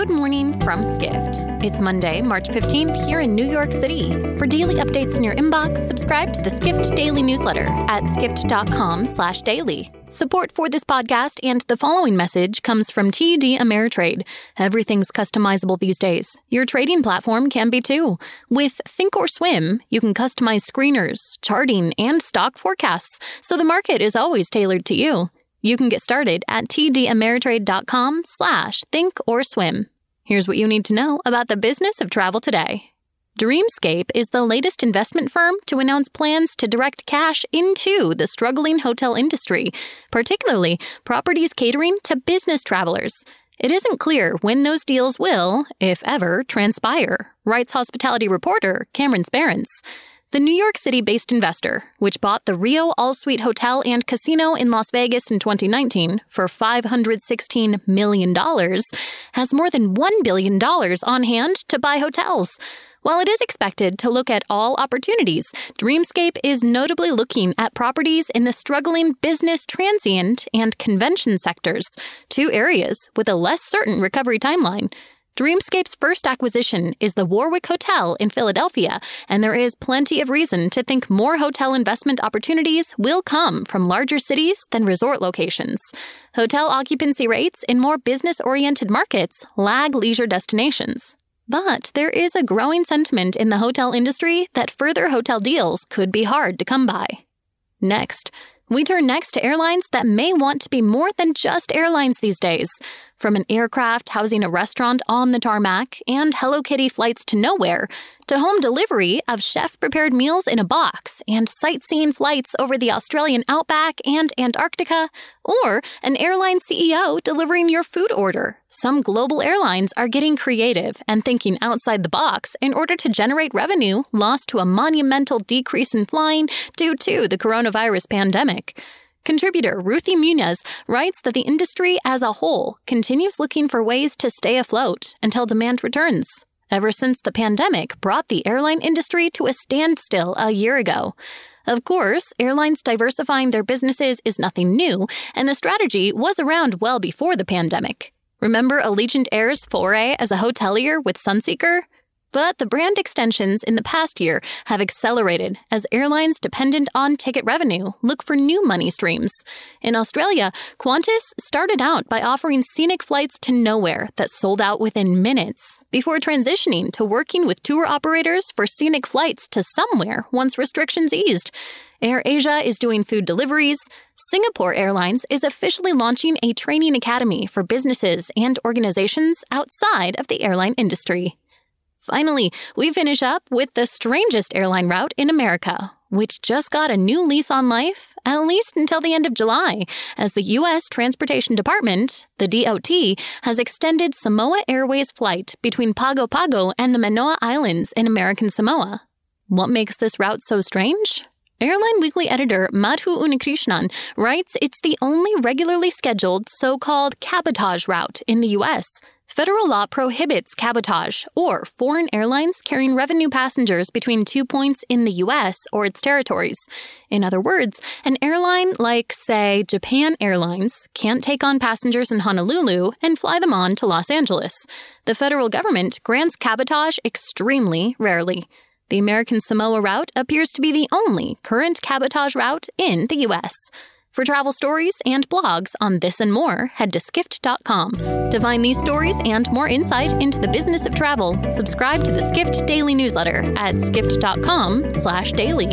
Good morning from Skift. It's Monday, March 15th, here in New York City. For daily updates in your inbox, subscribe to the Skift Daily newsletter at skift.com/daily. Support for this podcast and the following message comes from TD Ameritrade. Everything's customizable these days. Your trading platform can be too. With Thinkorswim, you can customize screeners, charting, and stock forecasts, so the market is always tailored to you. You can get started at tdameritrade.com slash think or swim. Here's what you need to know about the business of travel today. Dreamscape is the latest investment firm to announce plans to direct cash into the struggling hotel industry, particularly properties catering to business travelers. It isn't clear when those deals will, if ever, transpire, writes hospitality reporter Cameron Sperance. The New York City based investor, which bought the Rio All Suite Hotel and Casino in Las Vegas in 2019 for $516 million, has more than $1 billion on hand to buy hotels. While it is expected to look at all opportunities, Dreamscape is notably looking at properties in the struggling business transient and convention sectors, two areas with a less certain recovery timeline. Dreamscape's first acquisition is the Warwick Hotel in Philadelphia, and there is plenty of reason to think more hotel investment opportunities will come from larger cities than resort locations. Hotel occupancy rates in more business oriented markets lag leisure destinations. But there is a growing sentiment in the hotel industry that further hotel deals could be hard to come by. Next, we turn next to airlines that may want to be more than just airlines these days. From an aircraft housing a restaurant on the tarmac and Hello Kitty flights to nowhere, to home delivery of chef prepared meals in a box and sightseeing flights over the Australian outback and Antarctica, or an airline CEO delivering your food order. Some global airlines are getting creative and thinking outside the box in order to generate revenue lost to a monumental decrease in flying due to the coronavirus pandemic. Contributor Ruthie Munoz writes that the industry as a whole continues looking for ways to stay afloat until demand returns, ever since the pandemic brought the airline industry to a standstill a year ago. Of course, airlines diversifying their businesses is nothing new, and the strategy was around well before the pandemic. Remember Allegiant Air's foray as a hotelier with Sunseeker? But the brand extensions in the past year have accelerated as airlines dependent on ticket revenue look for new money streams. In Australia, Qantas started out by offering scenic flights to nowhere that sold out within minutes, before transitioning to working with tour operators for scenic flights to somewhere once restrictions eased. AirAsia is doing food deliveries. Singapore Airlines is officially launching a training academy for businesses and organizations outside of the airline industry. Finally, we finish up with the strangest airline route in America, which just got a new lease on life, at least until the end of July, as the U.S. Transportation Department, the DOT, has extended Samoa Airways flight between Pago Pago and the Manu'a Islands in American Samoa. What makes this route so strange? Airline Weekly editor Madhu Unnikrishnan writes it's the only regularly scheduled so called cabotage route in the U.S. Federal law prohibits cabotage, or foreign airlines carrying revenue passengers between two points in the U.S. or its territories. In other words, an airline like, say, Japan Airlines can't take on passengers in Honolulu and fly them on to Los Angeles. The federal government grants cabotage extremely rarely. The American Samoa route appears to be the only current cabotage route in the U.S. For travel stories and blogs on this and more, head to skift.com. To find these stories and more insight into the business of travel, subscribe to the Skift Daily newsletter at skift.com/daily.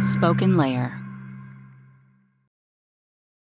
Spoken Layer